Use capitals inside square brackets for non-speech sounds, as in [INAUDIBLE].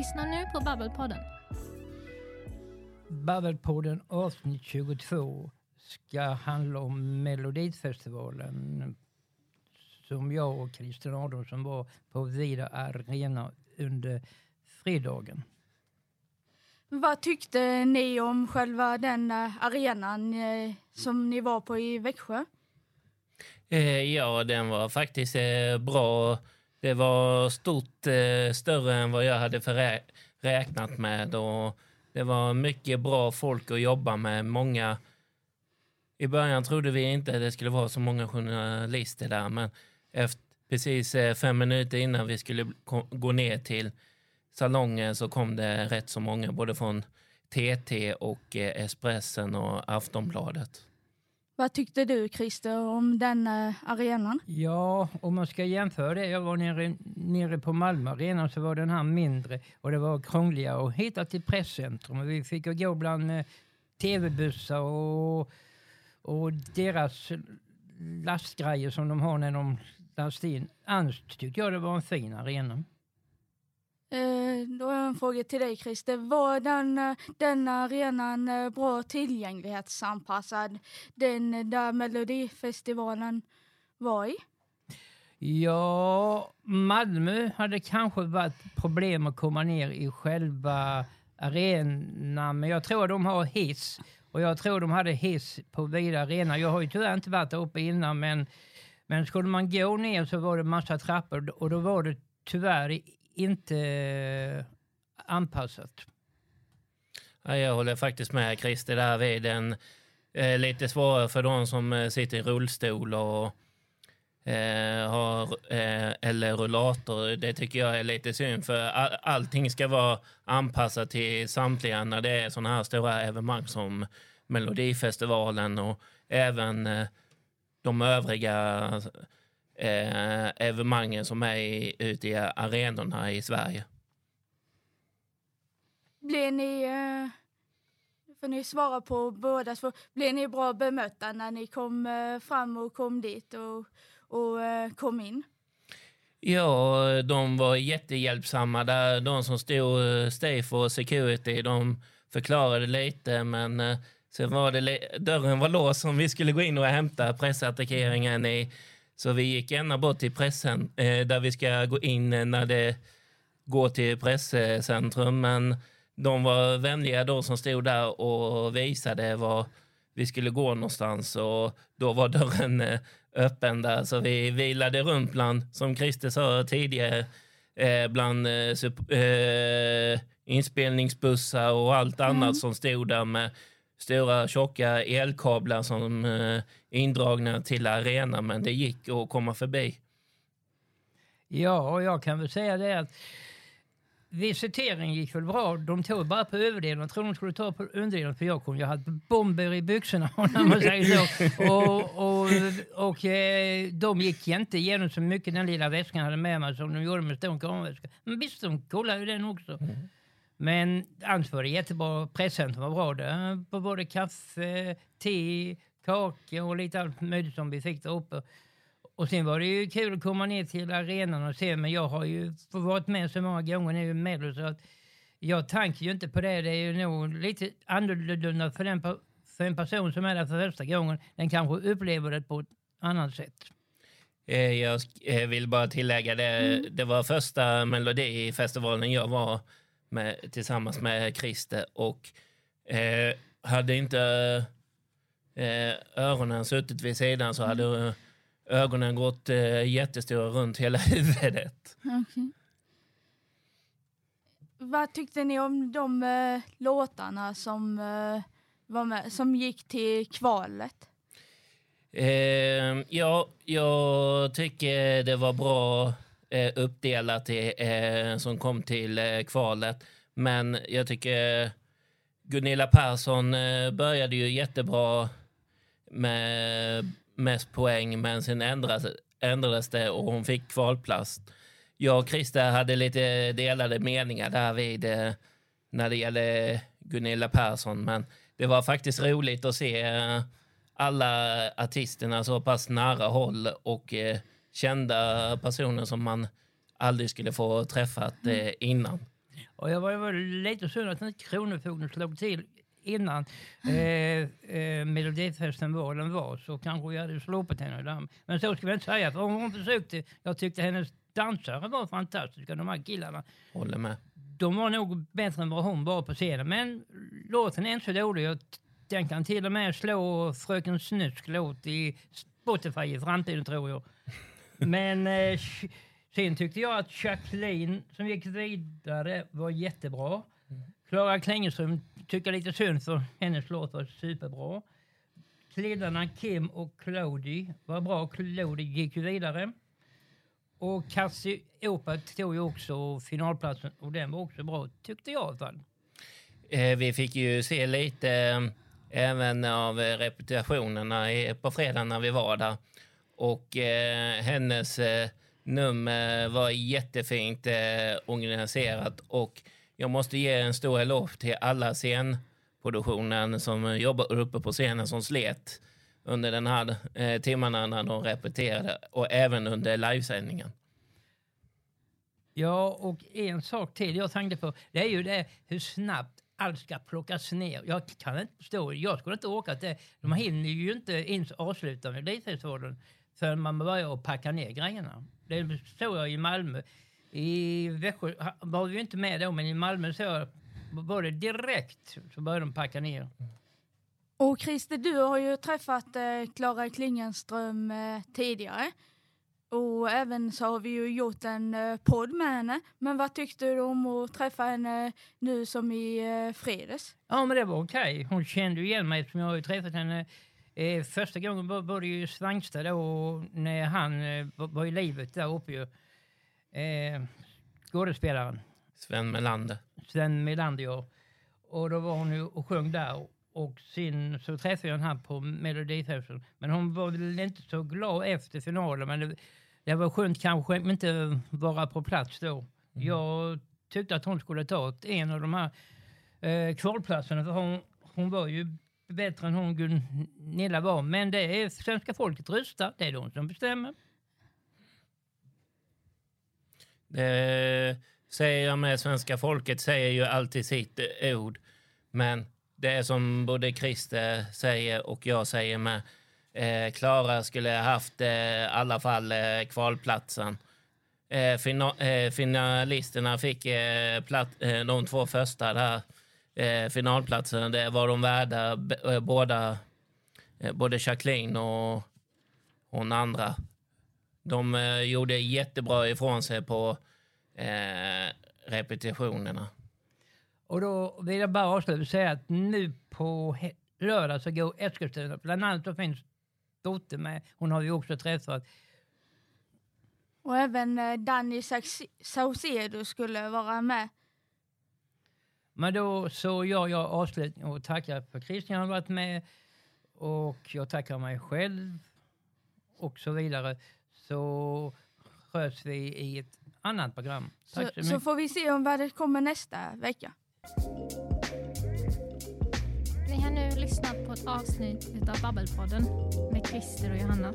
lyssnar nu på Babbelpodden. Babbelpodden avsnitt 22 ska handla om Melodifestivalen som jag och Christian Adolfsson var på Vida Arena under fredagen. Vad tyckte ni om själva den eh, arenan eh, som ni var på i Växjö? Eh, ja, den var faktiskt eh, bra. Det var stort, eh, större än vad jag hade förrä- räknat med. Och det var mycket bra folk att jobba med. Många... I början trodde vi inte att det skulle vara så många journalister där, men efter, precis eh, fem minuter innan vi skulle gå ner till salongen så kom det rätt så många, både från TT och eh, Expressen och Aftonbladet. Vad tyckte du Christer om den eh, arenan? Ja, om man ska jämföra det. Jag var nere, nere på Malmö Arena så var den här mindre och det var krångligare att hitta till presscentrum. Och Vi fick gå bland eh, tv-bussar och, och deras lastgrejer som de har när de lastar in. Annars tyckte jag det var en fin arena. Eh, då har jag en fråga till dig Christer. Var den, eh, den arenan eh, bra tillgänglighetsanpassad? Den där Melodifestivalen var i? Ja, Malmö hade kanske varit problem att komma ner i själva arenan, men jag tror de har hiss. Och jag tror de hade hiss på Vida Arena. Jag har ju tyvärr inte varit där uppe innan, men, men skulle man gå ner så var det massa trappor och då var det tyvärr inte eh, anpassat. Ja, jag håller faktiskt med Christer där vid den. Eh, lite svårare för de som eh, sitter i rullstol och eh, har, eh, eller rullator. Det tycker jag är lite synd för all, allting ska vara anpassat till samtliga när det är sådana här stora evenemang som Melodifestivalen och även eh, de övriga eh, evenemangen som är i, ute i arenorna i Sverige. Blev ni, eh, får ni svara på båda två, blev ni bra bemötta när ni kom eh, fram och kom dit och, och eh, kom in? Ja, de var jättehjälpsamma. Där, de som stod, eh, stay for security, de förklarade lite, men eh, sen var det dörren var låst som vi skulle gå in och hämta pressattackeringen i. Så vi gick gärna bort till pressen eh, där vi ska gå in eh, när det går till presscentrum. Men de var vänliga då som stod där och visade var vi skulle gå någonstans och då var dörren eh, öppen där. Så vi vilade runt bland, som Christer sa tidigare, eh, bland eh, eh, inspelningsbussar och allt annat som stod där med stora tjocka elkablar som eh, indragna till arenan. Men det gick att komma förbi. Ja, och jag kan väl säga det att visiteringen gick väl bra. De tog bara på överdelen. Jag tror de skulle ta på underdelen för jag kom. Jag hade bomber i byxorna [LAUGHS] om man säger så. Och, och, och eh, de gick inte igenom så mycket den lilla väskan hade med mig som de gjorde med stor kameraväska. Men visst, de kollade ju den också. Men annars var det jättebra. Presscentrum var bra. Det var både kaffe, te, kaka och lite allt möjligt som vi fick där uppe. Och sen var det ju kul att komma ner till arenan och se, men jag har ju varit med så många gånger nu med så att jag tankar ju inte på det. Det är ju nog lite annorlunda för, den, för en person som är där för första gången. Den kanske upplever det på ett annat sätt. Eh, Jag eh, vill bara tillägga det. Det var första Melodifestivalen jag var med, tillsammans med Christer och eh, hade inte eh, öronen suttit vid sidan så hade eh, ögonen gått eh, jättestora runt hela [LAUGHS] huvudet. Vad tyckte ni om de eh, låtarna som, eh, var med, som gick till kvalet? Eh, ja, jag tycker det var bra eh, uppdelat i, eh, som kom till eh, kvalet. Men jag tycker Gunilla Persson eh, började ju jättebra med mest poäng, men sen ändrades, ändrades det och hon fick kvalplats. Jag och Christer hade lite delade meningar där vid eh, när det gäller Gunilla Persson, men det var faktiskt roligt att se eh, alla artisterna så pass nära håll och eh, kända personer som man aldrig skulle få träffat eh, innan. Och jag var, jag var lite synd att inte Kronofogden slog till innan eh, eh, Melodifestivalen var så kanske vi hade slopat henne där. Men så ska vi inte säga för hon försökte. Jag tyckte hennes dansare var fantastiska, de här killarna. Håller med. De var nog bättre än vad hon var på scenen. Men låten är inte så dålig. Jag den kan till och med slå Fröken Snusk låt i Spotify i framtiden tror jag. Men eh, sen tyckte jag att Jacqueline som gick vidare var jättebra. Klara Klingeström tycker lite synd för hennes låt var superbra. Kliddarna Kim och Claudi var bra. Claudi gick ju vidare. Och Cassiopeia tog ju också finalplatsen och den var också bra tyckte jag i alla fall. Eh, vi fick ju se lite eh, även av repetitionerna på fredag när vi var där. Och eh, hennes eh, nummer var jättefint eh, organiserat och jag måste ge en stor eloge till alla scenproduktionen som jobbar uppe på scenen som slet under den här eh, timmarna när de repeterade och även under livesändningen. Ja, och en sak till jag tänkte på, det är ju det hur snabbt allt ska plockas ner. Jag kan inte förstå, jag skulle inte åka till De hinner ju inte ens avsluta med Melodifestivalen förrän man börjar packa ner grejerna. Det såg jag i Malmö. I Växjö var vi inte med då, men i Malmö så jag, var det direkt så började de packa ner. Och Christer, du har ju träffat Klara eh, Klingenström eh, tidigare. Och även så har vi ju gjort en eh, podd med henne. Men vad tyckte du om att träffa henne nu som i eh, fredags? Ja, men det var okej. Okay. Hon kände ju igen mig eftersom jag har ju träffat henne eh, första gången var, det ju Svangstad då när han eh, var i livet där uppe ju. Eh, skådespelaren. Sven Melander. Sven Melander, ja. Och då var hon ju och sjöng där. Och sen så träffade jag henne här på Melodifestivalen. Men hon var väl inte så glad efter finalen. Men det, det var skönt kanske inte vara på plats då. Mm. Jag tyckte att hon skulle ta en av de här eh, kvalplatserna för hon, hon var ju bättre än hon Gunilla var. Men det är svenska folket röstar, det är de som bestämmer. Det säger jag med, svenska folket säger ju alltid sitt ord. Men det är som både Christer säger och jag säger med Eh, Klara skulle ha haft eh, i alla fall eh, kvalplatsen. Eh, fina, eh, finalisterna fick eh, platt, eh, de två första där eh, finalplatsen. Det var de värda, båda, både Jacqueline och hon andra. De gjorde jättebra ifrån sig på repetitionerna. Och då vill jag bara avsluta och säga att nu på lördag så går Eskilstuna, bland annat så finns dotter med. Hon har vi också träffat. Och även eh, Danny Saucedo skulle vara med. Men då så gör jag avslutning och tackar för Christian har varit med och jag tackar mig själv och så vidare. Så rörs vi i ett annat program. Tack så, så, så får vi se om vad det kommer nästa vecka. Ni har nu lyssnat på ett avsnitt av Babbelpodden med Christer och Johanna.